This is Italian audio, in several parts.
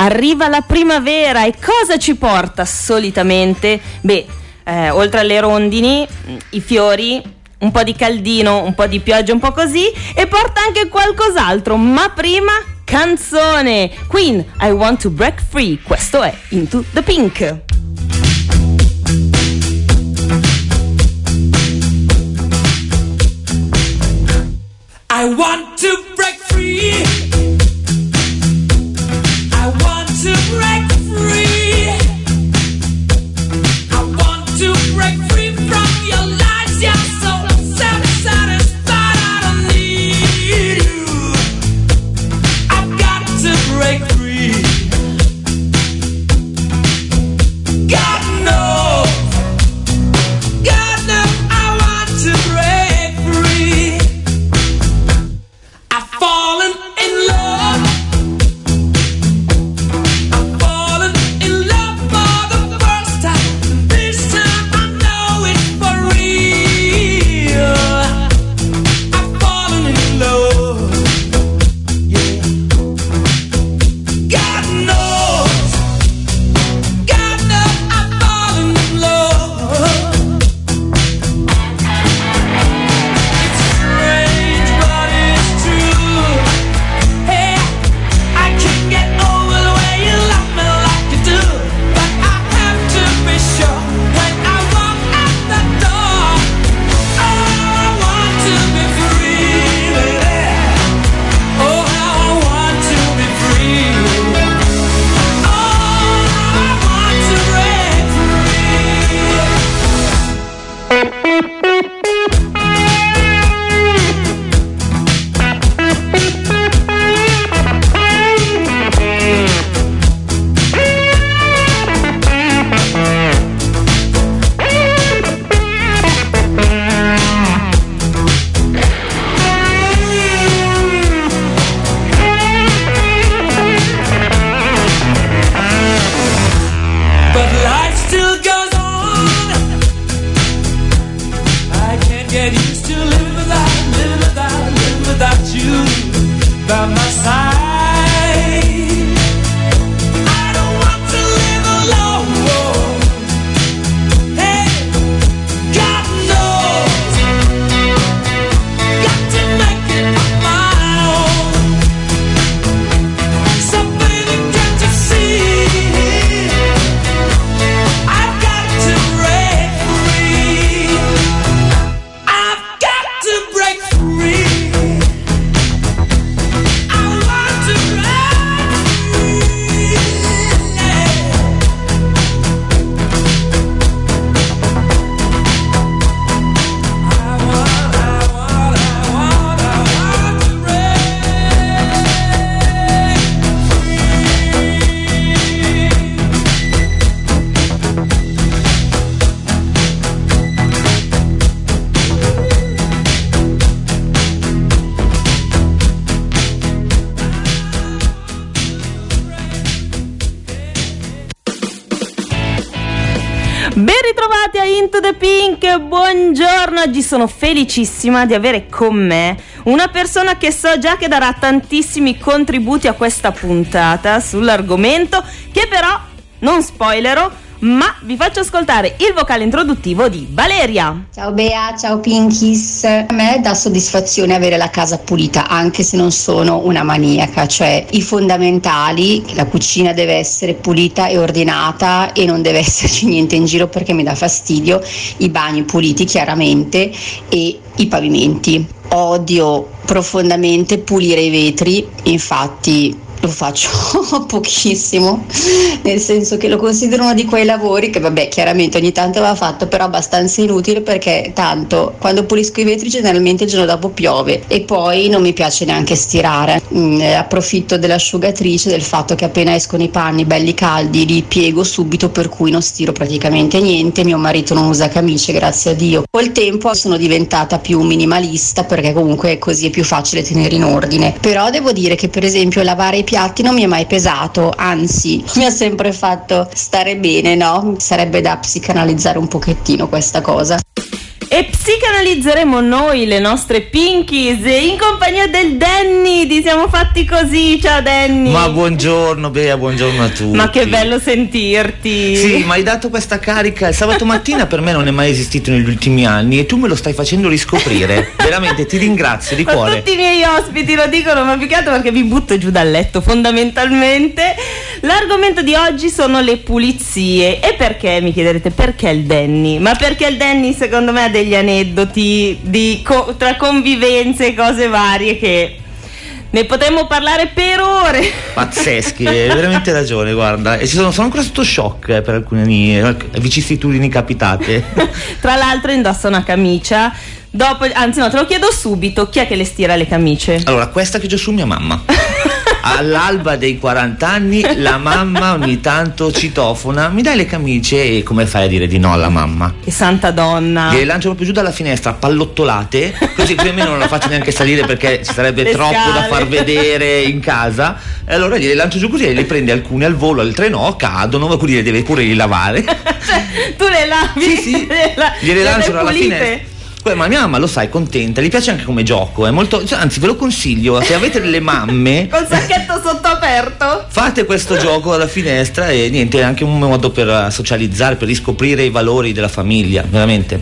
arriva la primavera e cosa ci porta solitamente? Beh, eh, oltre alle rondini, i fiori, un po' di caldino, un po' di pioggia, un po' così e porta anche qualcos'altro, ma prima canzone. Queen, I want to break free. Questo è Into the Pink. I want buongiorno, oggi sono felicissima di avere con me una persona che so già che darà tantissimi contributi a questa puntata sull'argomento che però, non spoilerò, ma vi faccio ascoltare il vocale introduttivo di Valeria. Ciao Bea, ciao Pinkies. A me dà soddisfazione avere la casa pulita, anche se non sono una maniaca, cioè i fondamentali, la cucina deve essere pulita e ordinata e non deve esserci niente in giro perché mi dà fastidio, i bagni puliti chiaramente e i pavimenti. Odio profondamente pulire i vetri, infatti lo faccio pochissimo, nel senso che lo considero uno di quei lavori che vabbè chiaramente ogni tanto va fatto, però abbastanza inutile perché tanto quando pulisco i vetri generalmente il giorno dopo piove e poi non mi piace neanche stirare. Mm, approfitto dell'asciugatrice del fatto che appena escono i panni belli caldi li piego subito per cui non stiro praticamente niente, mio marito non usa camicie grazie a Dio. Col tempo sono diventata più minimalista perché comunque così è più facile tenere in ordine, però devo dire che per esempio lavare i piatti non mi è mai pesato, anzi mi ha sempre fatto stare bene, no? Sarebbe da psicanalizzare un pochettino questa cosa. E psicanalizzeremo noi le nostre Pinkies in compagnia del Danny di Siamo Fatti Così. Ciao Danny. Ma buongiorno Bea, buongiorno a tutti. Ma che bello sentirti. Sì, ma hai dato questa carica. Il sabato mattina per me non è mai esistito negli ultimi anni e tu me lo stai facendo riscoprire. Veramente ti ringrazio di Ma cuore. tutti i miei ospiti lo dicono, ma più che altro perché vi butto giù dal letto fondamentalmente. L'argomento di oggi sono le pulizie. E perché mi chiederete perché il Danny? Ma perché il Danny secondo me ha degli aneddoti di co- tra convivenze e cose varie che ne potremmo parlare per ore. Pazzeschi, hai veramente ragione, guarda. E ci sono, sono ancora sotto shock eh, per alcune eh, vicissitudini capitate. Tra l'altro indossa una camicia. Dopo, anzi no, te lo chiedo subito, chi è che le stira le camicie? Allora, questa che c'è su mia mamma. All'alba dei 40 anni la mamma ogni tanto citofona, mi dai le camicie e come fai a dire di no alla mamma? Che santa donna. Le lancio proprio giù dalla finestra, pallottolate, così più o meno non la faccio neanche salire perché ci sarebbe Le troppo da scale. far vedere in casa. E allora gliele lancio giù così e le prende alcune al volo, altre no, cadono, ma quindi le deve pure rilavare. Cioè, tu le lavi? Sì, sì, le, la- gliele le lancio dalla finestra. Ma mia mamma lo sai, contenta, gli piace anche come gioco, è molto. cioè, anzi, ve lo consiglio, se avete delle mamme. Col sacchetto sotto aperto? Fate questo gioco alla finestra e niente, è anche un modo per eh, socializzare, per riscoprire i valori della famiglia, veramente.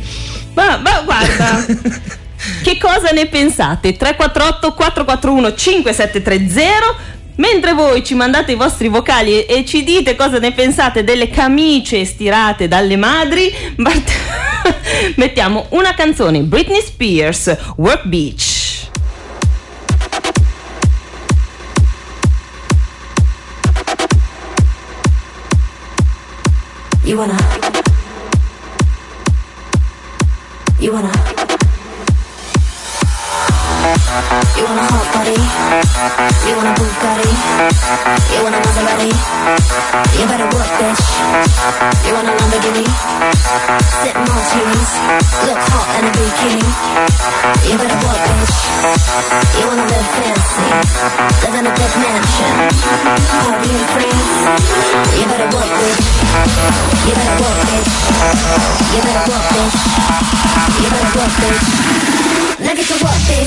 Ma, ma guarda, che cosa ne pensate? 348 441 5730 Mentre voi ci mandate i vostri vocali e, e ci dite cosa ne pensate delle camicie stirate dalle madri, Bart- mettiamo una canzone, Britney Spears, Work Beach. You wanna You wanna You want a hot body You want a Bugatti You want a Maserati You better work bitch. You want a Lamborghini? Sip martinis Look hot in a bikini. You better work bitch. You wanna live fancy? Live in a big mansion. Party in France You better work bitch. You better work bitch. You better work bitch. You better work bitch now it to work, bitch.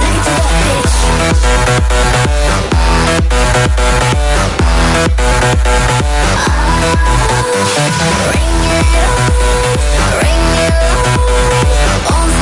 To bitch. Ring it, ring it.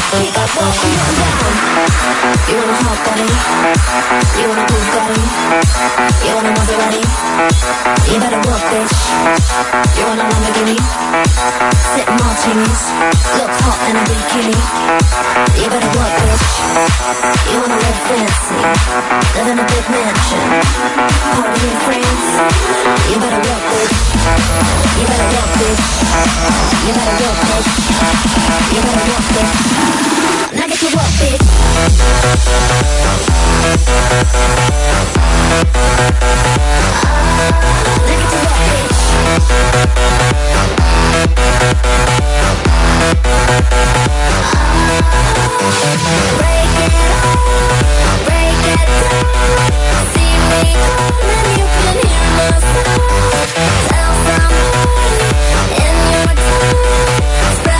down. Pick up what down. You want a body? You? You want a Maserati? You better work, bitch. You want a Lamborghini? Sip look hot in a bikini. You better work, bitch. You wanna live fancy, live in a big mansion, party in France. You better work, bitch. You better work, bitch. You better work, bitch. You better work, bitch. Now get to get to. Break it break it down. See me you can hear my sound. In your.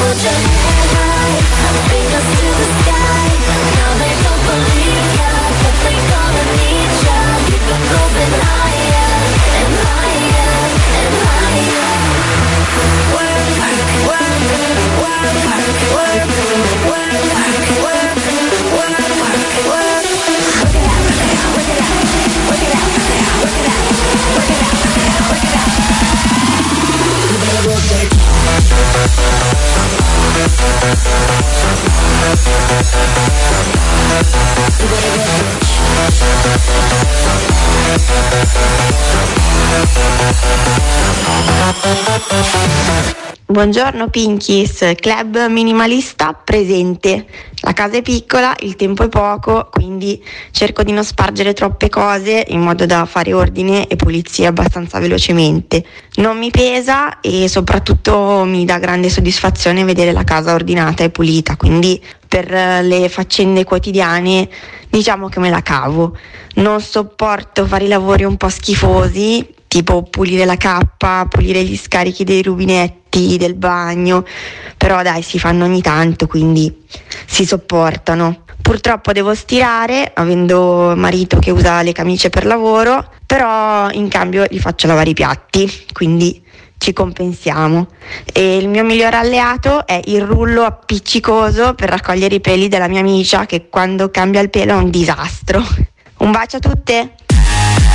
hold your head high, fingers to the sky. Buongiorno Pinkies, club minimalista presente. La casa è piccola, il tempo è poco, quindi cerco di non spargere troppe cose in modo da fare ordine e pulizia abbastanza velocemente. Non mi pesa e soprattutto mi dà grande soddisfazione vedere la casa ordinata e pulita, quindi per eh, le faccende quotidiane diciamo che me la cavo. Non sopporto fare i lavori un po' schifosi, tipo pulire la cappa, pulire gli scarichi dei rubinetti, del bagno, però dai si fanno ogni tanto, quindi si sopportano. Purtroppo devo stirare, avendo marito che usa le camicie per lavoro, però in cambio gli faccio lavare i piatti, quindi ci compensiamo. E il mio migliore alleato è il rullo appiccicoso per raccogliere i peli della mia amica che quando cambia il pelo è un disastro. Un bacio a tutte! I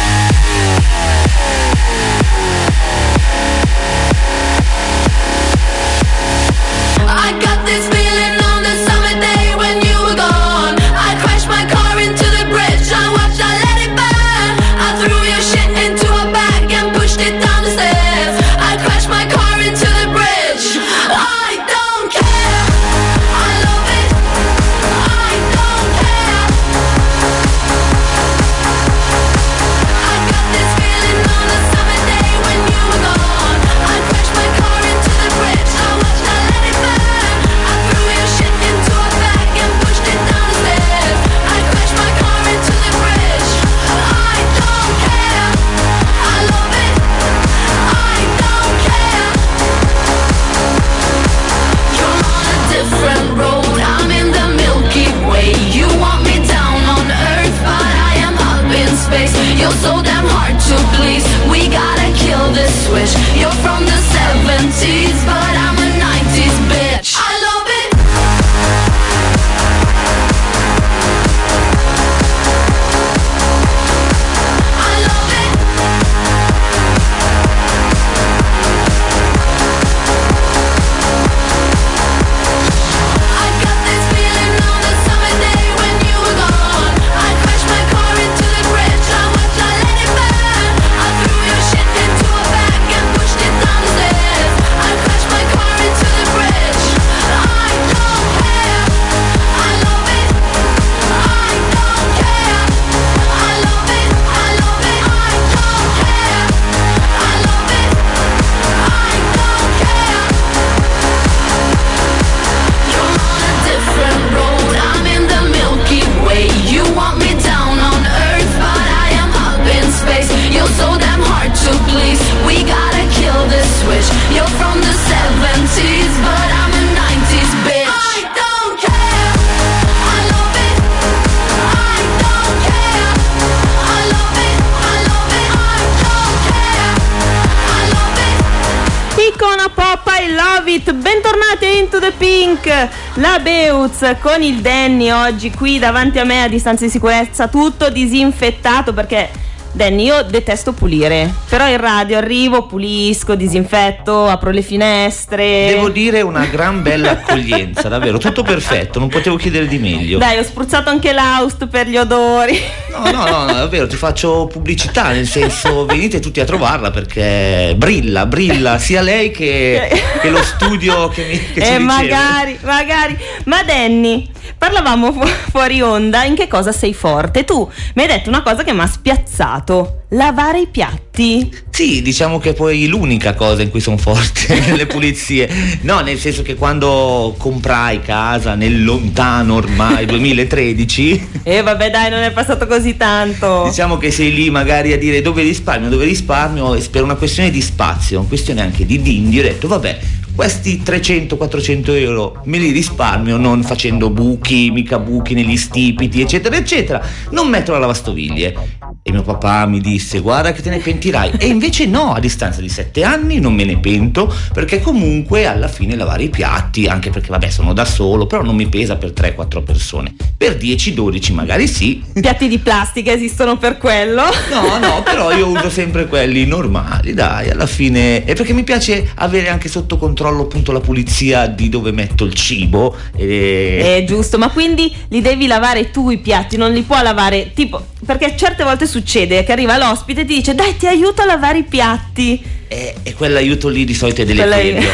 La Beuz con il Danny oggi qui davanti a me a distanza di sicurezza, tutto disinfettato perché. Danny, io detesto pulire, però in radio arrivo, pulisco, disinfetto, apro le finestre. Devo dire una gran bella accoglienza, davvero, tutto perfetto, non potevo chiedere di meglio. Dai, ho spruzzato anche l'aust per gli odori. No, no, no, no, davvero, ti faccio pubblicità, nel senso venite tutti a trovarla perché brilla, brilla sia lei che, che lo studio che, mi, che ci Eh, riceve. magari, magari. Ma Danny, parlavamo fu- fuori onda, in che cosa sei forte? Tu mi hai detto una cosa che mi ha spiazzato, lavare i piatti. Sì, diciamo che poi l'unica cosa in cui sono forte nelle pulizie. No, nel senso che quando comprai casa nel lontano ormai 2013, E vabbè dai, non è passato così tanto. diciamo che sei lì magari a dire dove risparmio, dove risparmio, e per una questione di spazio, una questione anche di dindi, ho detto vabbè, questi 300-400 euro me li risparmio non facendo buchi, mica buchi negli stipiti, eccetera, eccetera, non metto la lavastoviglie. E mio papà mi disse guarda che te ne pentirai e invece no, a distanza di sette anni non me ne pento perché comunque alla fine lavare i piatti, anche perché vabbè sono da solo, però non mi pesa per 3-4 persone. Per 10-12 magari sì. Piatti di plastica esistono per quello. No, no, però io uso sempre quelli normali, dai, alla fine. E perché mi piace avere anche sotto controllo appunto la pulizia di dove metto il cibo. E... È giusto, ma quindi li devi lavare tu i piatti, non li può lavare tipo perché certe volte succede che arriva l'ospite e ti dice "Dai, ti aiuto a lavare i piatti". E, e quell'aiuto lì di solito è deleterio.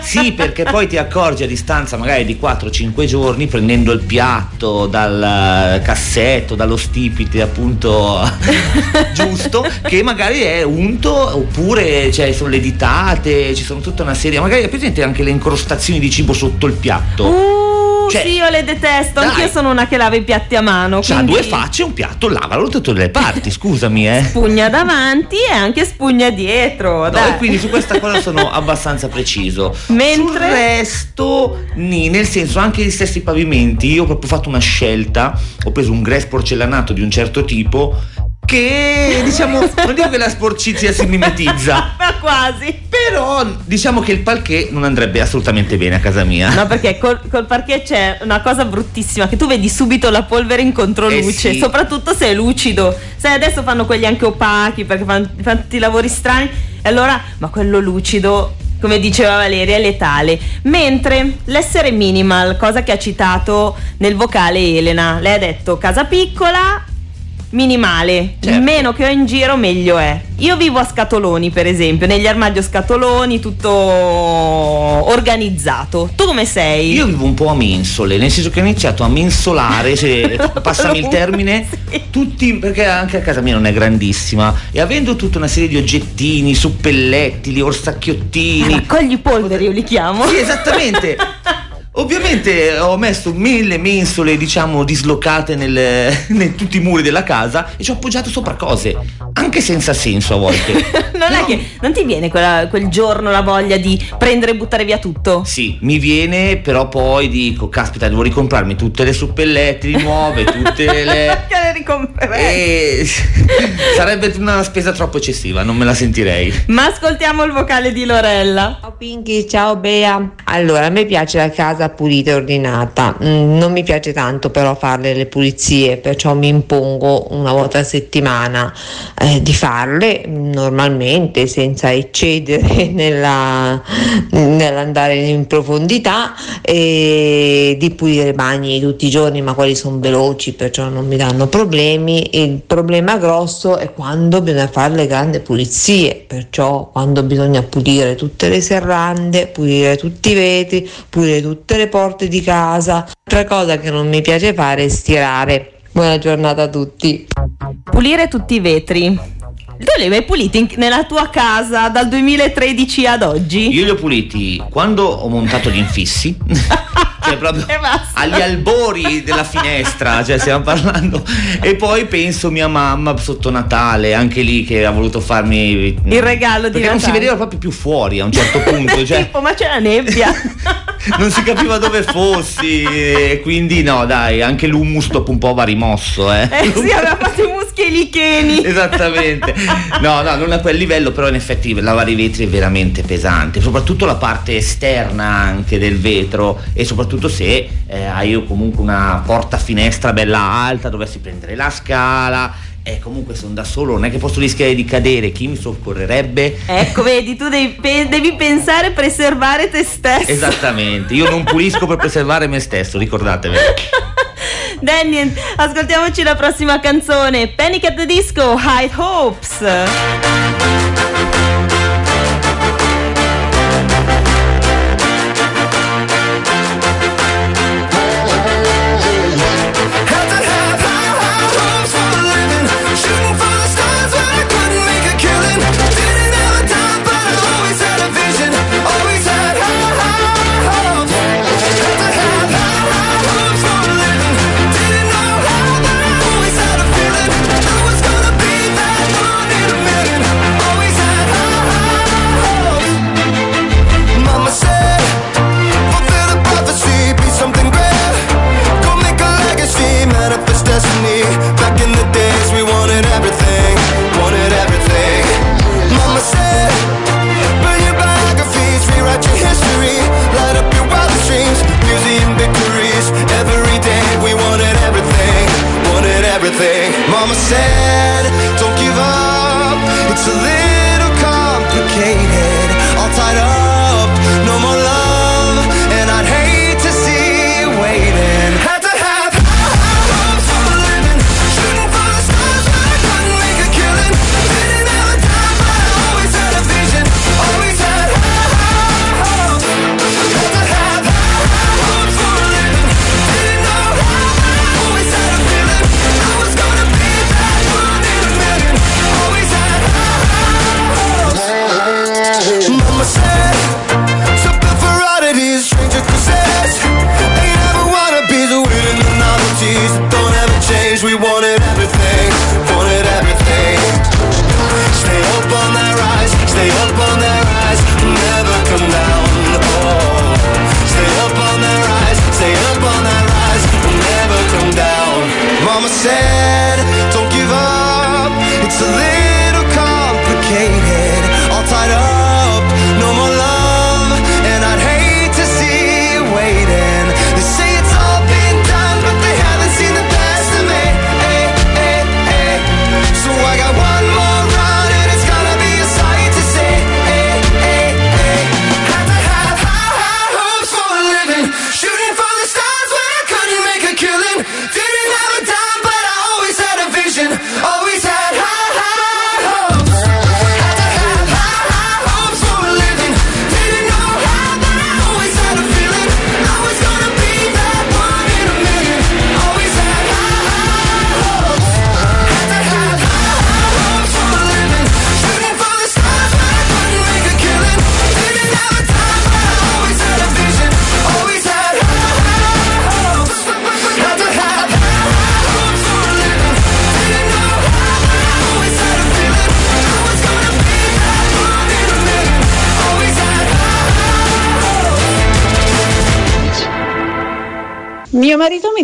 Sì, perché poi ti accorgi a distanza magari di 4-5 giorni prendendo il piatto dal cassetto, dallo stipite appunto giusto, che magari è unto oppure cioè, sono le ditate, ci sono tutta una serie, magari è presente anche le incrostazioni di cibo sotto il piatto. Uh, Cioè, sì, io le detesto, dai. anch'io sono una che lava i piatti a mano, C'ha quindi due facce, un piatto, lavalo da tutte le parti, scusami eh. spugna davanti e anche spugna dietro, No, dai. e quindi su questa cosa sono abbastanza preciso. Mentre- Sul resto, nì, nel senso, anche gli stessi pavimenti, io ho proprio fatto una scelta, ho preso un grès porcellanato di un certo tipo che diciamo, non dico che la sporcizia si mimetizza, Ma quasi. però diciamo che il palquet non andrebbe assolutamente bene a casa mia. No, perché col, col parquet c'è una cosa bruttissima che tu vedi subito la polvere in controluce, Eh sì. soprattutto se è lucido. Sai, adesso fanno quelli anche opachi perché fanno, fanno tutti i lavori strani. E allora, ma quello lucido, come diceva Valeria, è letale. Mentre l'essere minimal, cosa che ha citato nel vocale Elena, lei ha detto casa piccola. Minimale, Certo. il meno che ho in giro meglio è. Io vivo a scatoloni, per esempio, negli armadi ho scatoloni, tutto organizzato. Tu come sei? Io vivo un po' a mensole, nel senso che ho iniziato a mensolare, se passami il termine, Sì. tutti, perché anche a casa mia non è grandissima, e avendo tutta una serie di oggettini, suppellettili, orsacchiottini. Raccogli polveri, io li chiamo. Sì, esattamente. Ovviamente ho messo mille mensole, diciamo, dislocate nel, nei tutti i muri della casa e ci ho appoggiato sopra cose, anche senza senso a volte. non è Però- che non ti viene quella- quel giorno la voglia di prendere e buttare via tutto? Sì, mi viene, però poi dico, caspita, devo ricomprarmi tutte le suppellettili nuove, tutte le... Che le ricomprerei. E sarebbe una spesa troppo eccessiva, non me la sentirei. Ma ascoltiamo il vocale di Lorella. Ciao Pinky, ciao Bea. Allora, a me piace la casa pulita e ordinata. Mm, non mi piace tanto però fare le pulizie, perciò mi impongo una volta a settimana eh, di farle mm, normalmente, senza eccedere nella- nell'andare in profondità e di pulire i bagni tutti i giorni, ma quelli sono veloci, perciò non mi danno problemi. Il problema grosso è quando bisogna fare le grandi pulizie, perciò quando bisogna pulire tutte le serrande, pulire tutti i vetri, pulire tutte le porte di casa. Altra cosa che non mi piace fare è stirare. Buona giornata a tutti. Pulire tutti i vetri. Tu li hai puliti nella tua casa dal 2013 ad oggi? Io li ho puliti quando ho montato gli infissi. Cioè proprio agli albori della finestra, cioè stiamo parlando. E poi penso mia mamma sotto Natale, anche lì che ha voluto farmi Il regalo di Perché non si Natale. vedeva proprio più fuori a un certo punto, cioè tipo, ma c'è la nebbia. non si capiva dove fossi e quindi no, dai, anche l'hummus dopo un po' va rimosso, eh. eh sì, aveva fatto i muschi e i licheni. Esattamente. No, no, non a quel livello, però in effetti lavare i vetri è veramente pesante, soprattutto la parte esterna anche del vetro e soprattutto se eh, hai comunque una porta finestra bella alta, dovessi prendere la scala. E comunque sono da solo, non è che posso rischiare di cadere, chi mi soccorrerebbe? Ecco, vedi, tu devi, pe- devi pensare a preservare te stesso. Esattamente, io non pulisco per preservare me stesso, ricordatevi. Danny, ascoltiamoci la prossima canzone. Panic at the Disco, High Hopes.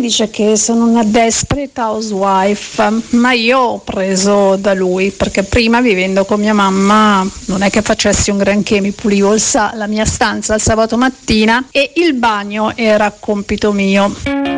dice che sono una desperate housewife, ma io ho preso da lui perché prima vivendo con mia mamma non è che facessi un granché, mi pulivo sa- la mia stanza il sabato mattina e il bagno era compito mio.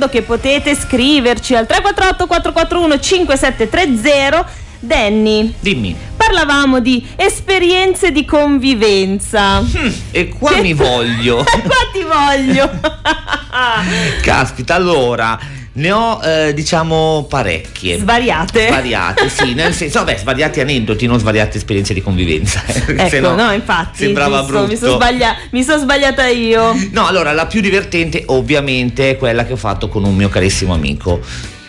Ricordo che potete scriverci al 348 441 5730. Danny, Dimmi. parlavamo di esperienze di convivenza. E qua Che- mi voglio. Qua ti voglio. Caspita, allora, ne ho eh, diciamo parecchie. Svariate. Svariate, sì, nel senso, vabbè, svariati aneddoti, non svariate esperienze di convivenza. Ecco, no, infatti. Sembrava giusto, brutto. Mi sono sbaglia- son sbagliata io. No, allora, la più divertente ovviamente è quella che ho fatto con un mio carissimo amico.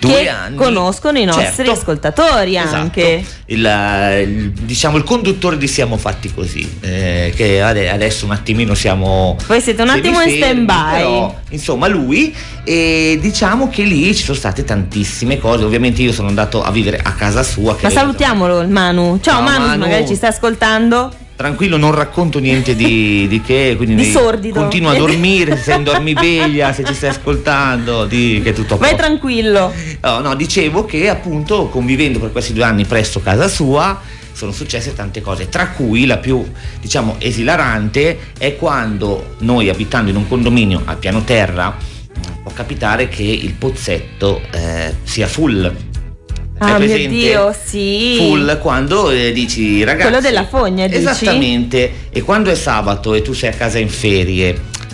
Che anni. conoscono i nostri Certo. ascoltatori Esatto. anche. Il, il- diciamo il conduttore di Siamo Fatti Così, eh, che ade- adesso un attimino siamo... Voi siete un attimo in stand-by. però, insomma lui e diciamo che lì ci sono state tantissime cose, ovviamente io sono andato a vivere a casa sua. Ma salutiamolo il Manu. Ciao, Ciao, Manu, Manu. magari ci stai ascoltando. Tranquillo, non racconto niente di, di che, quindi Di sordido. Continua a dormire, se sei in dormiveglia, se ci stai ascoltando, di che è tutto a Vai posto. tranquillo. No, no, dicevo che appunto convivendo per questi due anni presso casa sua sono successe tante cose, tra cui la più diciamo esilarante è quando noi abitando in un condominio a piano terra può capitare che il pozzetto eh, sia full. Ah, mio? Dio, sì. Full quando eh, dici ragazzi Quello della fogna, dici? Esattamente, e quando è sabato e tu sei a casa in ferie,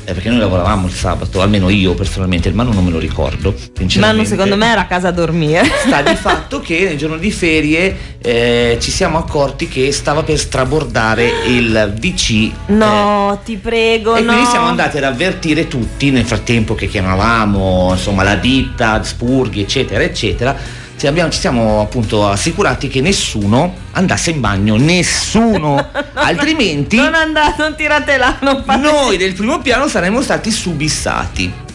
eh, perché noi lavoravamo il sabato, almeno io personalmente, il Manu non me lo ricordo. Manu secondo me era a casa a dormire. Sta di fatto che nel giorno di ferie eh, ci siamo accorti che stava per strabordare il VC. No, ti prego, eh, e no. quindi siamo andati ad avvertire tutti nel frattempo che chiamavamo insomma la ditta, spurghi eccetera eccetera ci, abbiamo- ci siamo appunto assicurati che nessuno andasse in bagno, nessuno, altrimenti Non andate, non tirate là, non fate noi del primo piano saremmo stati subissati.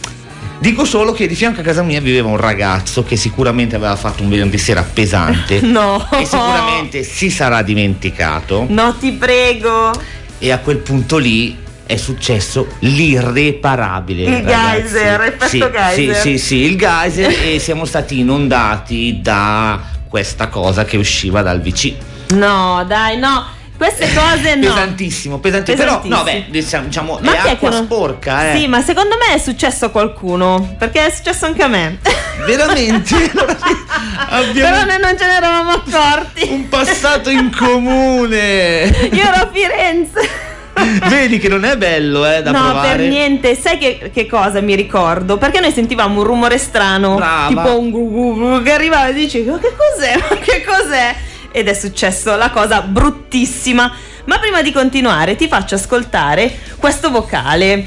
Dico solo che di fianco a casa mia viveva un ragazzo che sicuramente aveva fatto un venerdì sera pesante No. e sicuramente si sarà dimenticato No, ti prego. e a quel punto lì è successo l'irreparabile. Il ragazzi. geyser, effetto sì, geyser. Sì, sì, sì, il geyser e siamo stati inondati da questa cosa che usciva dal VC. No, dai, no. Queste cose no. Pesantissimo, pesantissimo. Però, no, beh, diciamo, diciamo, Ma è acqua non- sporca, eh. Sì, ma secondo me è successo a qualcuno. Perché è successo anche a me. Veramente? Abbiamo Però noi non ce ne eravamo accorti. un passato in comune. Io ero a Firenze. Vedi che non è bello, eh, da no, provare. per niente. Sai che, che cosa mi ricordo? Perché noi sentivamo un rumore strano, Brava. tipo un gu gu gu che arrivava e dici "Ma che cos'è? Ma che cos'è?" Ed è successo la cosa bruttissima. Ma prima di continuare ti faccio ascoltare questo vocale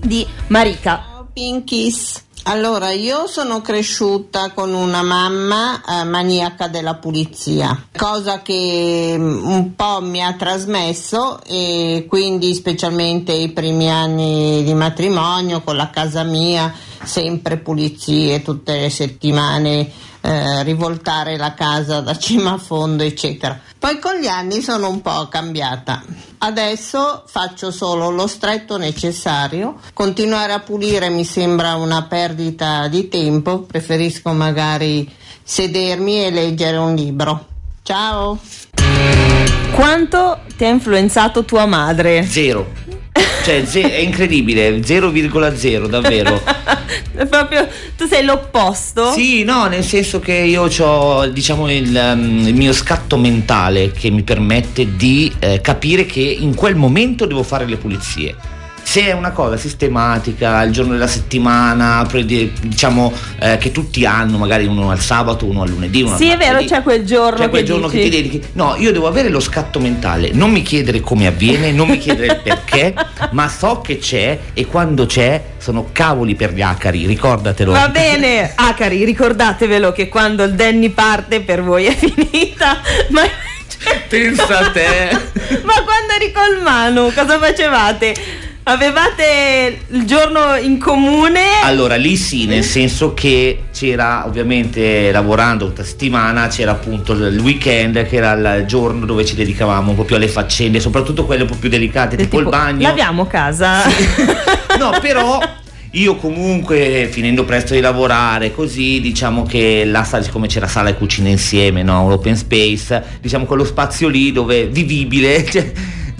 di Marika. Pinkies. Allora, io sono cresciuta con una mamma eh, maniaca della pulizia, cosa che mm, un po' mi ha trasmesso e quindi specialmente i primi anni di matrimonio con la casa mia, sempre pulizie tutte le settimane, eh, rivoltare la casa da cima a fondo, eccetera. Poi con gli anni sono un po' cambiata. Adesso faccio solo lo stretto necessario. Continuare a pulire mi sembra una perdita di tempo. Preferisco magari sedermi e leggere un libro. Ciao! Quanto ti ha influenzato tua madre? Zero. Cioè, ze- è incredibile, 0,0 davvero. È proprio tu sei l'opposto? Sì, no, nel senso che io ho diciamo il, um, il mio scatto mentale che mi permette di eh, capire che in quel momento devo fare le pulizie. Se è una cosa sistematica, il giorno della settimana, diciamo eh, che tutti hanno, magari uno al sabato, uno al lunedì, uno Sì, al è vero, c'è quel giorno Cioè quel che giorno che dici- ti dedichi. No, io devo avere lo scatto mentale, non mi chiedere come avviene, non mi chiedere il perché, ma so che c'è e quando c'è sono cavoli per gli acari, ricordatelo. Va bene, Acari, ricordatevelo che quando il Danny parte per voi è finita. Ma, Pensa a te. ma quando eri col Manu, cosa facevate? Avevate il giorno in comune? Allora, lì sì, nel senso che c'era ovviamente lavorando tutta settimana, c'era appunto il weekend che era il giorno dove ci dedicavamo un po' più alle faccende, soprattutto quelle un po' più delicate, tipo, il bagno. Laviamo casa. No, però io comunque finendo presto di lavorare, così diciamo che la sala, siccome c'era sala e cucina insieme, no? Un open space, diciamo quello spazio lì dove vivibile, cioè,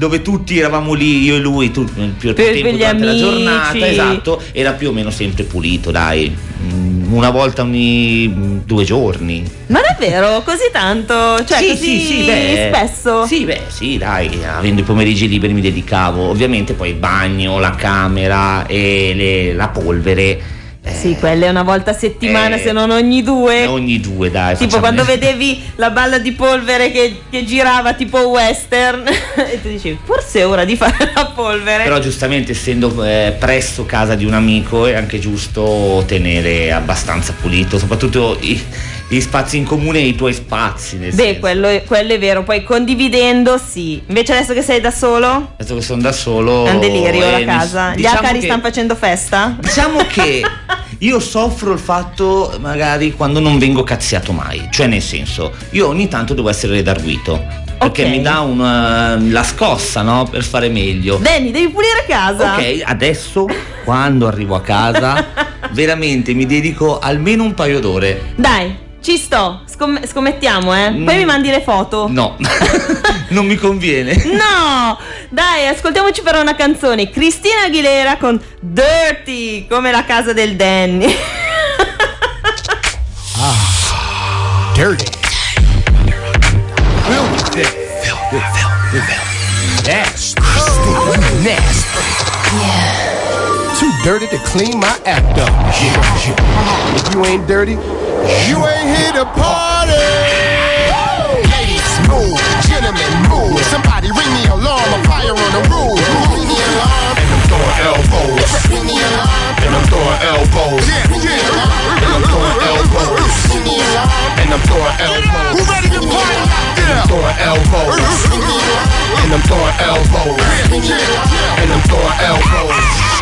dove tutti eravamo lì, io e lui, tu, più, più Per- tempo durante la amici. giornata, esatto, era più o meno sempre pulito, dai, Mm, una volta ogni due giorni. Ma davvero? Così tanto? Cioè, sì, così sì, sì, beh, spesso? Sì, beh, sì, dai, avendo i pomeriggi liberi mi dedicavo, ovviamente poi il bagno, la camera e le- la polvere. Sì, quelle una volta a settimana, Eh, se non ogni due. Ogni due, dai. Tipo quando vedevi la balla di polvere che, che girava tipo western e tu dicevi forse è ora di fare la polvere. Però giustamente essendo eh, presso casa di un amico è anche giusto tenere abbastanza pulito, soprattutto i, gli spazi in comune e i tuoi spazi. Nel Beh, senso. quello è, quello è vero, poi condividendo sì. Invece adesso che sei da solo Adesso che sono da solo. è un delirio eh, la casa. Gli diciamo acari che- stanno facendo festa? Diciamo che io soffro il fatto magari quando non vengo cazziato mai, cioè nel senso, io ogni tanto devo essere redarguito. Perché Ok. mi dà una, la scossa, no? Per fare meglio. Danny, devi pulire casa. Ok, adesso quando arrivo a casa, veramente mi dedico almeno un paio d'ore. Dai, ci sto. Scom- scommettiamo, eh. Poi Mm. mi mandi le foto. No, non mi conviene. No! Dai, ascoltiamoci però una canzone. Cristina Aguilera con Dirty, come la casa del Danny. Dirty. Filthy. Nasty. Nasty. Dirty to clean my act up. If you ain't dirty, you ain't here to party. Ladies, move. Gentlemen, move. Somebody ring the alarm. A fire on the roof. Ring the alarm. And I'm throwing elbows. Ring the alarm. And I'm throwing elbows. Yeah, yeah. And I'm throwing elbows. Ring the alarm. And I'm throwing elbows. Who ready to party there? I'm throwing elbows. And I'm throwing elbows. And I'm throwing elbows.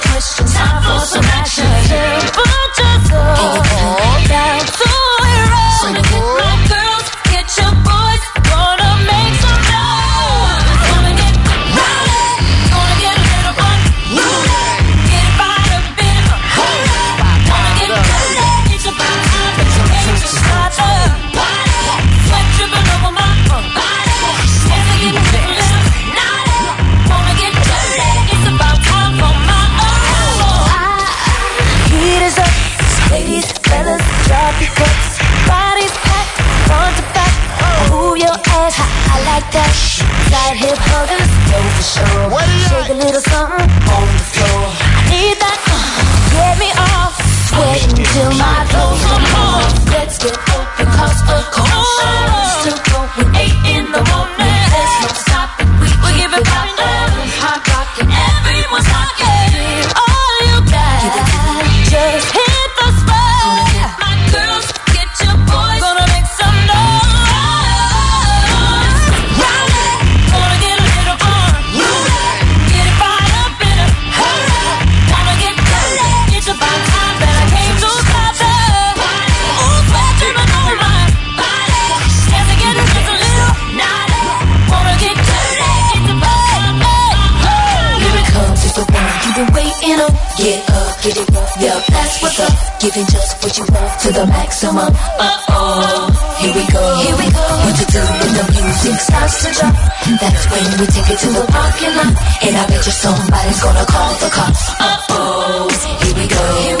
Giving just what you want to the maximum. Uh oh, here we go, here we go. What to do when the music starts to drop? That's when we take it to the parking lot. And I bet you somebody's gonna call the cops. Uh oh, here we go, here we go.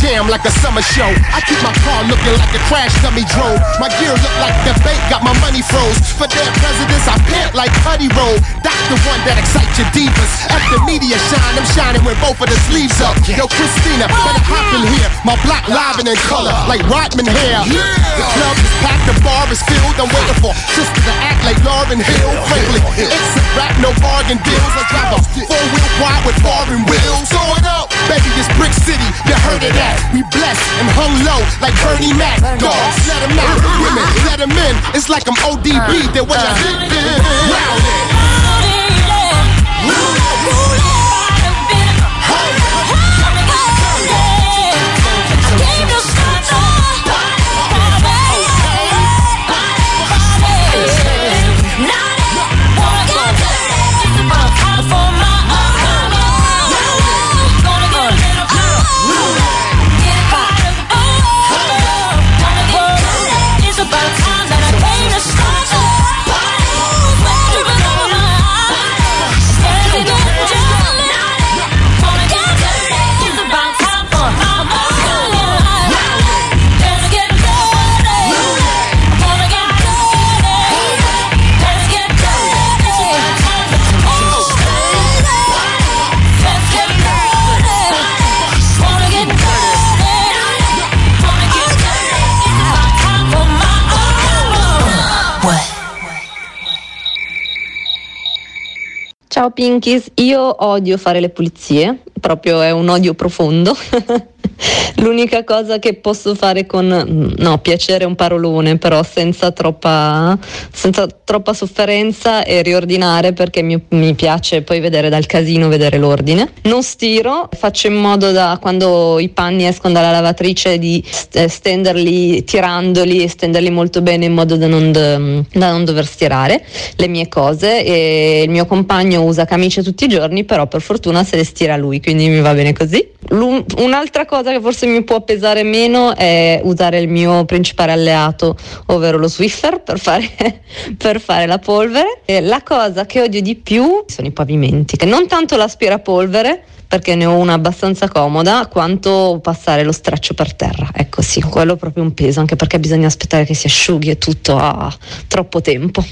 Jam like a summer show. I keep my car looking like a crash dummy drove. My gear look like the bank got my money froze. For their presidents, I pant like Putty Roll. That's the one that excites your divas. At the media shine, I'm shining with both of the sleeves up. Yo, Christina, better hop in here. My block live and in color, like Rodman hair. The club is packed, the bar is filled. I'm waiting for sister to act like Lauren Hill. Frankly, it's a rap, no bargain deals. I drive a four-wheel wide with foreign wheels. Throw it up, baby, it's Brick City. You heard of that? We blessed, and hung low like Bernie Mac. Dogs, let them out. Women, let them in. It's like I'm ODB. That what y'all hit been. Rowdy. Pinkies, io odio fare le pulizie, proprio è un odio profondo. L'unica cosa che posso fare con, mm, no, piacere è un parolone, però senza troppa, senza troppa sofferenza è riordinare perché mi, mi piace poi vedere dal casino, vedere l'ordine. Non stiro, faccio in modo da quando i panni escono dalla lavatrice di eh, stenderli tirandoli e stenderli molto bene in modo da non, da non dover stirare le mie cose e il mio compagno usa camicie tutti i giorni, però per fortuna se le stira lui, quindi mi va bene così. L'un- un'altra cosa che forse mi può pesare meno è usare il mio principale alleato, ovvero lo Swiffer per fare, per fare la polvere. E la cosa che odio di più sono i pavimenti, che non tanto l'aspirapolvere, perché ne ho una abbastanza comoda, quanto passare lo straccio per terra. Ecco sì, quello è proprio un peso, anche perché bisogna aspettare che si asciughi e tutto ha troppo tempo.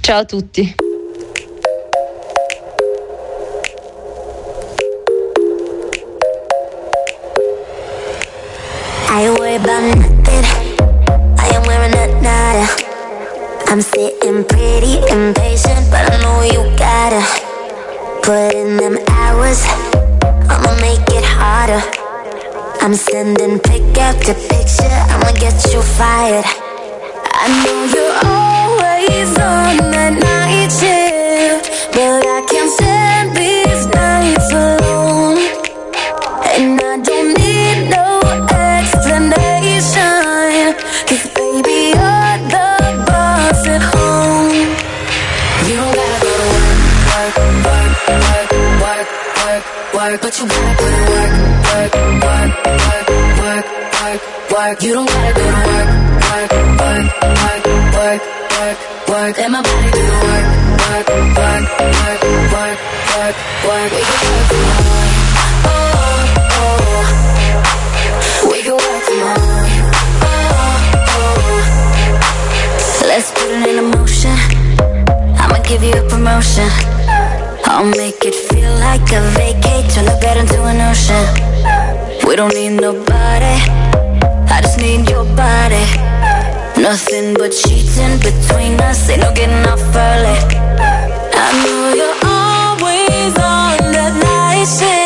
Ciao a tutti. Worried about nothing. I am wearing a nada. I'm sitting pretty impatient, but I know you gotta put in them hours. I'ma make it harder. I'm sending pick after picture. I'ma get you fired. I know you're always on that night shift, But you gotta put in work, work, work, work, work, work, work. You don't gotta go to work, work, work, work, work, work, work. Let my body do the work, work, work, work, work, work, work. We can work tomorrow. Oh, oh. We can work tomorrow. Oh, oh. Let's put it in motion. I'ma give you a promotion. I'll make it feel like a vacate, turn the bed into an ocean. We don't need nobody, I just need your body. Nothing but sheets in between us, ain't no getting off early. I know you're always on that night shift,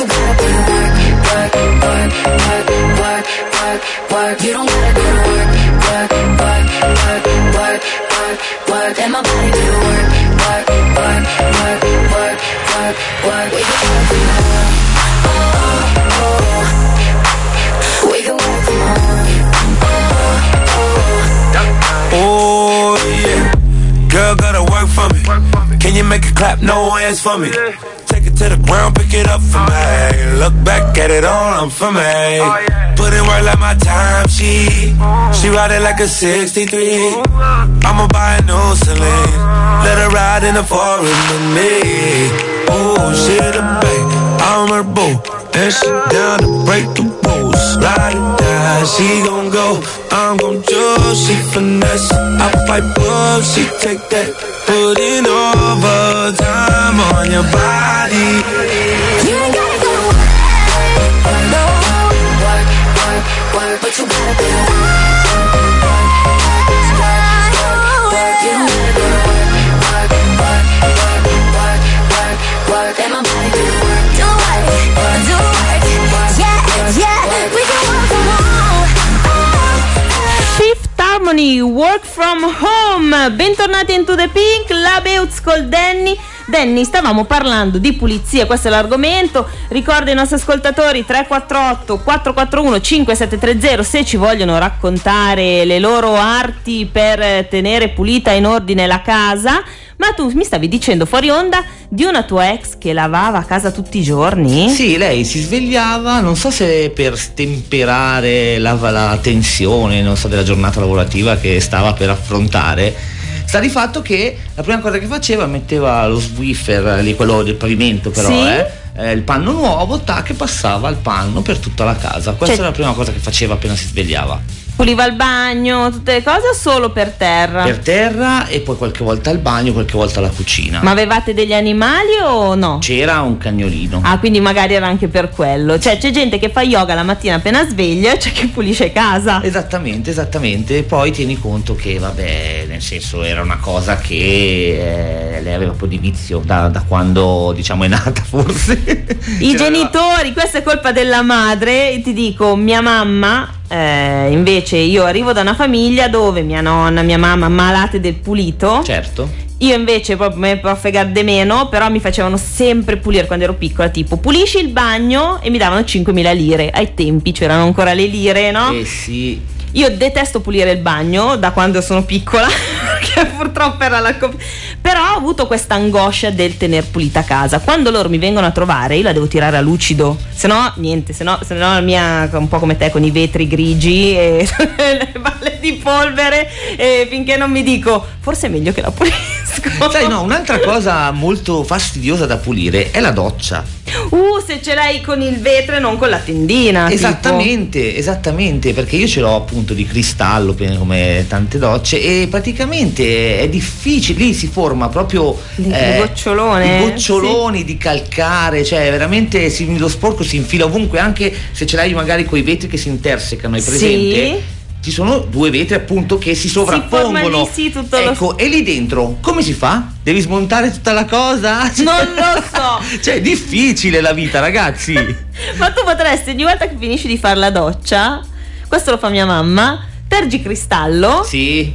you gotta put in work, work, work, work, work, work, work. You don't gotta go to work, work, work, work, work, work, work. Let my body do work, work, work, work, work, work, work. We can work tomorrow. Oh, oh. oh. We can work tomorrow. Oh yeah, girl gotta work for me. Can you make it clap? No hands for me. To the ground, pick it up for me. Look back at it all, I'm for me. Put in work like my time, she she ride it like a 63. I'ma buy a new Celine. Let her ride in the foreign with me. Oh, she the babe, I'm her boo. And she down to break the rules. Ride or how she gon' go? I'm gon' just She finesse. I fight both. She take that. Putting overtime on your body. You ain't gotta go away. No. Work, work, work, but you gotta be. From Home. Bentornati in To The Pink, la Beutz col Danny. Danny, stavamo parlando di pulizia, questo è l'argomento. Ricordo ai nostri ascoltatori 348 441 5730 se ci vogliono raccontare le loro arti per tenere pulita in ordine la casa. Ma tu mi stavi dicendo fuori onda di una tua ex che lavava a casa tutti i giorni? Sì, lei si svegliava, non so se per stemperare la, la tensione, so, della giornata lavorativa che stava per affrontare. Sta di fatto che la prima cosa che faceva metteva lo Swiffer, lì quello del pavimento però, Sì. eh, eh, il panno nuovo, tac, e passava il panno per tutta la casa. Questa Cioè- era la prima cosa che faceva appena si svegliava. Puliva il bagno, tutte le cose o solo per terra? Per terra e poi qualche volta al bagno, qualche volta alla cucina. Ma avevate degli animali o no? C'era un cagnolino. Ah, quindi magari era anche per quello. Cioè, c'è gente che fa yoga la mattina appena sveglia e c'è chi pulisce casa. Esattamente, esattamente. E poi tieni conto che, vabbè, nel senso era una cosa che eh, lei aveva un po' di vizio da, da quando, diciamo, è nata, forse. I genitori, questa è colpa della madre. Ti dico, mia mamma, eh, invece, io arrivo da una famiglia dove mia nonna, mia mamma malate del pulito. Certo. Io invece proprio me può fregare meno, però mi facevano sempre pulire quando ero piccola, tipo pulisci il bagno e mi davano 5.000 lire. Ai tempi c'erano ancora le lire, no? Eh sì. Io detesto pulire il bagno da quando sono piccola, che purtroppo era la cop- Però ho avuto questa angoscia del tener pulita casa. Quando loro mi vengono a trovare, io la devo tirare a lucido. Se no, niente, se no, se no la mia un po' come te con i vetri grigi e le balle di polvere. E finché non mi dico, forse è meglio che la pulisco. Sai, no, un'altra cosa molto fastidiosa da pulire è la doccia. Uh, se ce l'hai con il vetro e non con la tendina. tipo. Esattamente, esattamente, perché io ce l'ho appunto di cristallo come tante docce e praticamente è difficile, lì si forma proprio Il- il gocciolone, i goccioloni di calcare, cioè veramente si- lo sporco si infila ovunque, anche se ce l'hai magari con i vetri che si intersecano, hai Sì. Ci sono due vetri appunto che si sovrappongono. lì, sì, tutto lo- ecco, e lì dentro come si fa? Devi smontare tutta la cosa? Non lo so. cioè, è difficile la vita, ragazzi. Ma tu potresti, ogni volta che finisci di fare la doccia, questo lo fa mia mamma, tergicristallo sì.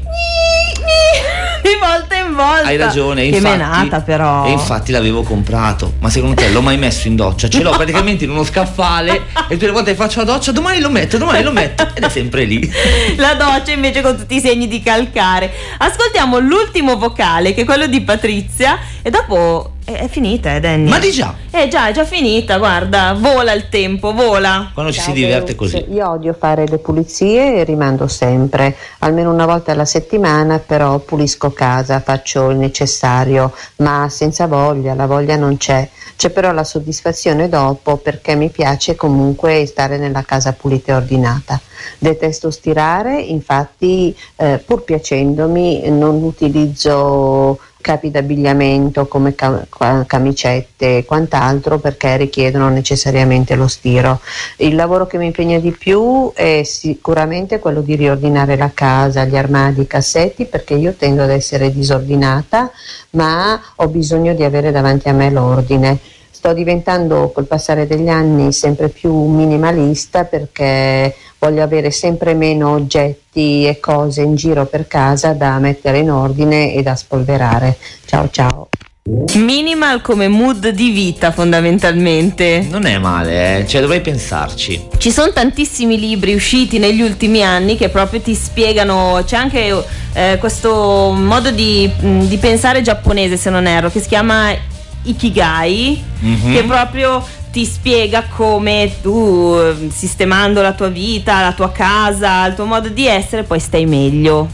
Di volta in volta. Hai ragione, Che infatti, menata però. E infatti l'avevo comprato. Ma secondo te l'ho mai messo in doccia? Ce l'ho praticamente in uno scaffale e tutte le volte che faccio la doccia, domani lo metto, domani lo metto ed è sempre lì. La doccia invece con tutti i segni di calcare. Ascoltiamo l'ultimo vocale che è quello di Patrizia e dopo è, è finita, eh Danny. Ma di già. Eh già, è già finita, guarda, vola il tempo, vola. Quando ci Ciao, si diverte così. Io odio fare le pulizie e rimando sempre, almeno una volta alla settimana, però pulisco casa, faccio il necessario, ma senza voglia, la voglia non c'è. C'è però la soddisfazione dopo perché mi piace comunque stare nella casa pulita e ordinata. Detesto stirare, infatti eh, pur piacendomi non utilizzo capi d'abbigliamento come ca- ca- camicette e quant'altro perché richiedono necessariamente lo stiro. Il lavoro che mi impegna di più è sicuramente quello di riordinare la casa, gli armadi, i cassetti perché io tendo ad essere disordinata ma ho bisogno di avere davanti a me l'ordine. Sto diventando col passare degli anni sempre più minimalista perché voglio avere sempre meno oggetti e cose in giro per casa da mettere in ordine e da spolverare. Ciao ciao. Minimal come mood di vita fondamentalmente. Non è male, eh. cioè dovrei pensarci. Ci sono tantissimi libri usciti negli ultimi anni che proprio ti spiegano, c'è anche eh, questo modo di, di pensare giapponese se non erro, che si chiama Ikigai, Mhm. che proprio ti spiega come tu, eh, sistemando la tua vita, la tua casa, il tuo modo di essere, poi stai meglio.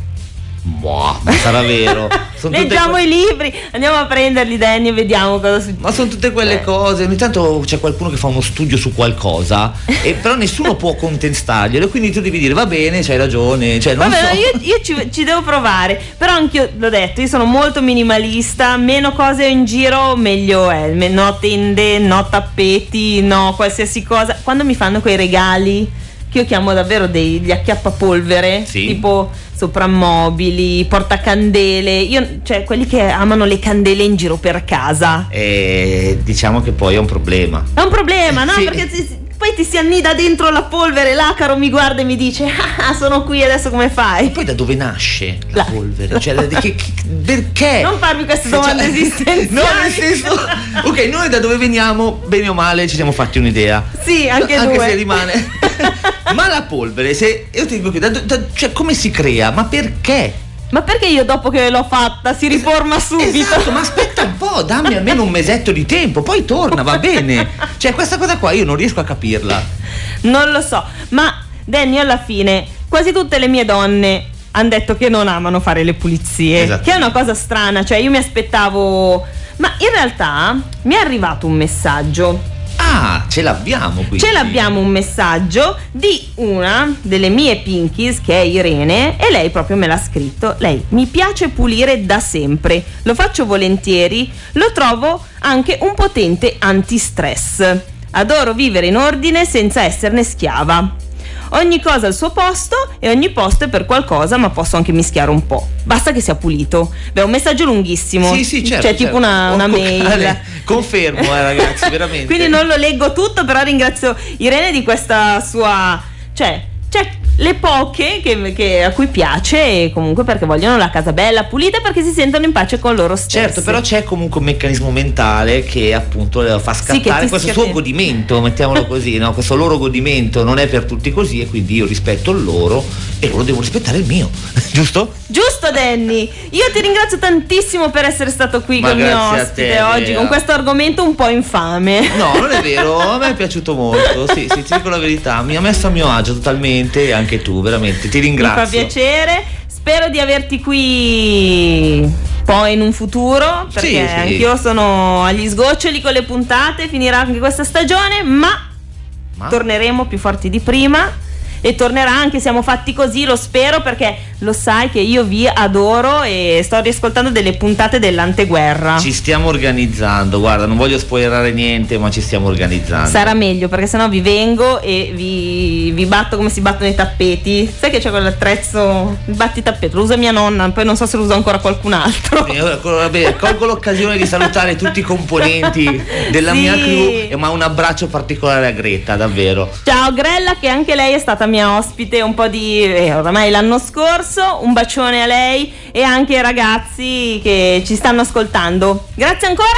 Boh, ma sarà vero. Leggiamo que- i libri, andiamo a prenderli Danny e vediamo cosa succede. Ma sono tutte quelle cose, ogni tanto c'è qualcuno che fa uno studio su qualcosa, e però nessuno può contestarglielo, quindi tu devi dire va bene, c'hai ragione, cioè non Vabbè, so. io, io ci, ci devo provare. Però anch'io l'ho detto, io sono molto minimalista. Meno cose in giro, meglio è. No tende, no tappeti, no qualsiasi cosa. Quando mi fanno quei regali, che io chiamo davvero degli acchiappapolvere, Sì. tipo soprammobili, portacandele. Io, cioè, quelli che amano le candele in giro per casa. E diciamo che poi è un problema. È un problema, no? Sì. Perché si- si- poi ti si annida dentro la polvere, l'acaro mi guarda e mi dice ah sono qui adesso come fai? Poi da dove nasce la polvere? Cioè, da- che- che- perché? Non farmi queste domande Cioè, esistenziali. No, nel senso. Ok, noi da dove veniamo, bene o male, ci siamo fatti un'idea. Sì, anche Anche due. se rimane. Ma la polvere, se. Io ti dico che. da- da- cioè, come si crea? Ma perché? Ma perché io dopo che l'ho fatta si riforma subito? Esatto, ma aspetta un po', dammi almeno un mesetto di tempo, poi torna, va bene. Cioè, questa cosa qua io non riesco a capirla. Non lo so, ma Danny alla fine quasi tutte le mie donne hanno detto che non amano fare le pulizie, Esatto. che è una cosa strana, cioè io mi aspettavo ma in realtà mi è arrivato un messaggio Ah, ce l'abbiamo qui. Ce l'abbiamo un messaggio di una delle mie pinkies che è Irene e lei proprio me l'ha scritto. Lei mi piace pulire da sempre, lo faccio volentieri, lo trovo anche un potente antistress. Adoro vivere in ordine senza esserne schiava. Ogni cosa al suo posto e ogni posto è per qualcosa, ma posso anche mischiare un po'. Basta che sia pulito. Beh, è un messaggio lunghissimo. Sì, sì, certo. Cioè, tipo certo. una, una Oh, mail. Confermo, eh, ragazzi, veramente. Quindi non lo leggo tutto, però ringrazio Irene di questa sua. Cioè, c'è le poche che, che- a cui piace e comunque perché vogliono la casa bella, pulita perché si sentono in pace con loro stessi. Certo, però c'è comunque un meccanismo mentale che appunto fa Sì, scattare ti questo schiaccia- suo godimento, mettiamolo così, no? questo loro godimento non è per tutti così e quindi io rispetto il loro e loro devono rispettare il mio, giusto? Giusto Danny, io ti ringrazio tantissimo per essere stato qui Ma con il mio ospite te, oggi Bea. con questo argomento un po' infame. No, non è vero, a me è piaciuto molto, sì, sì, ti dico la verità, mi ha messo a mio agio totalmente e anche tu, veramente, ti Mi ringrazio. fa piacere. Spero di averti qui poi in un futuro, perché Sì, sì. anch'io sono agli sgoccioli con le puntate, finirà anche questa stagione, ma, Ma? torneremo più forti di prima. E tornerà anche, siamo fatti così, lo spero perché lo sai che io vi adoro e sto riascoltando delle puntate dell'anteguerra. Ci stiamo organizzando, guarda, non voglio spoilerare niente, ma ci stiamo organizzando. Sarà meglio perché sennò vi vengo e vi, vi batto come si battono i tappeti. Sai che c'è quell'attrezzo, il battitappeto, lo usa mia nonna, poi non so se lo usa ancora qualcun altro. Vabbè, colgo l'occasione di salutare tutti i componenti della Sì. mia crew, e ma un abbraccio particolare a Greta, davvero. Ciao Grella che anche lei è stata mia ospite un po' di eh, oramai l'anno scorso, un bacione a lei e anche ai ragazzi che ci stanno ascoltando. Grazie ancora,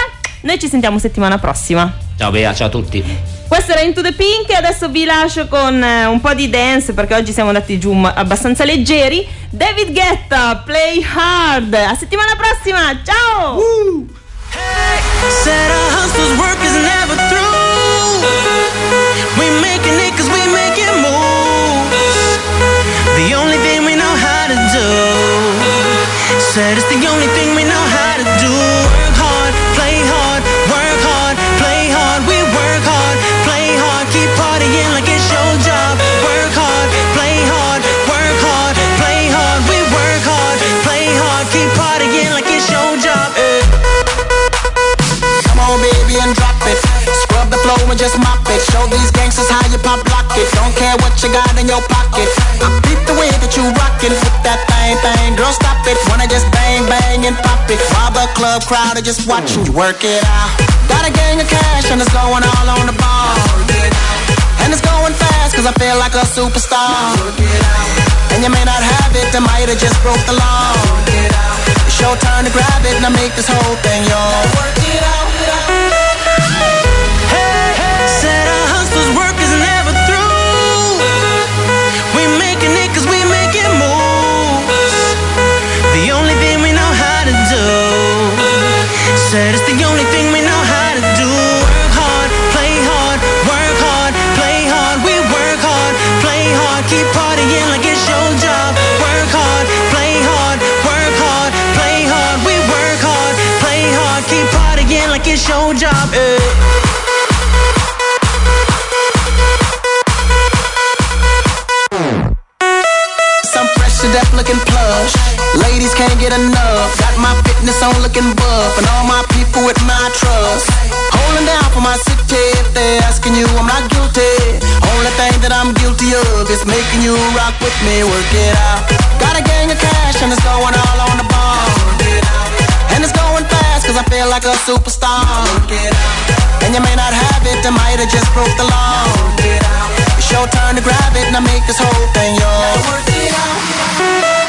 noi ci sentiamo settimana prossima. Ciao Bea, ciao a tutti. Questo era Into the Pink e adesso vi lascio con eh, un po' di dance perché oggi siamo andati giù abbastanza leggeri. David Guetta, Play Hard. A settimana prossima, ciao! Said our it. Care what you got in your pocket. I beat the way that you rockin' with that thing, thing. Girl, stop it. Wanna just bang, bang and pop it. While the club crowd are just watching you work it out. Got a gang of cash and it's going all on the ball. And it's going fast cause I feel like a superstar. And you may not have it, I might have just broke the law. It's your turn to grab it and I make this whole thing yours. It's your job. eh. To looking plush. Ladies can't get enough. Got my fitness on looking buff. And all my people with my trust. Holding down for my city. If they're asking you, I'm not guilty. Only thing that I'm guilty of is making you rock with me. Work it out. Got a gang of cash and it's going all on the ball fast cause I feel like a superstar. And you may not have it, I might have just broke the law. It's your turn to grab it and I make this whole thing yours.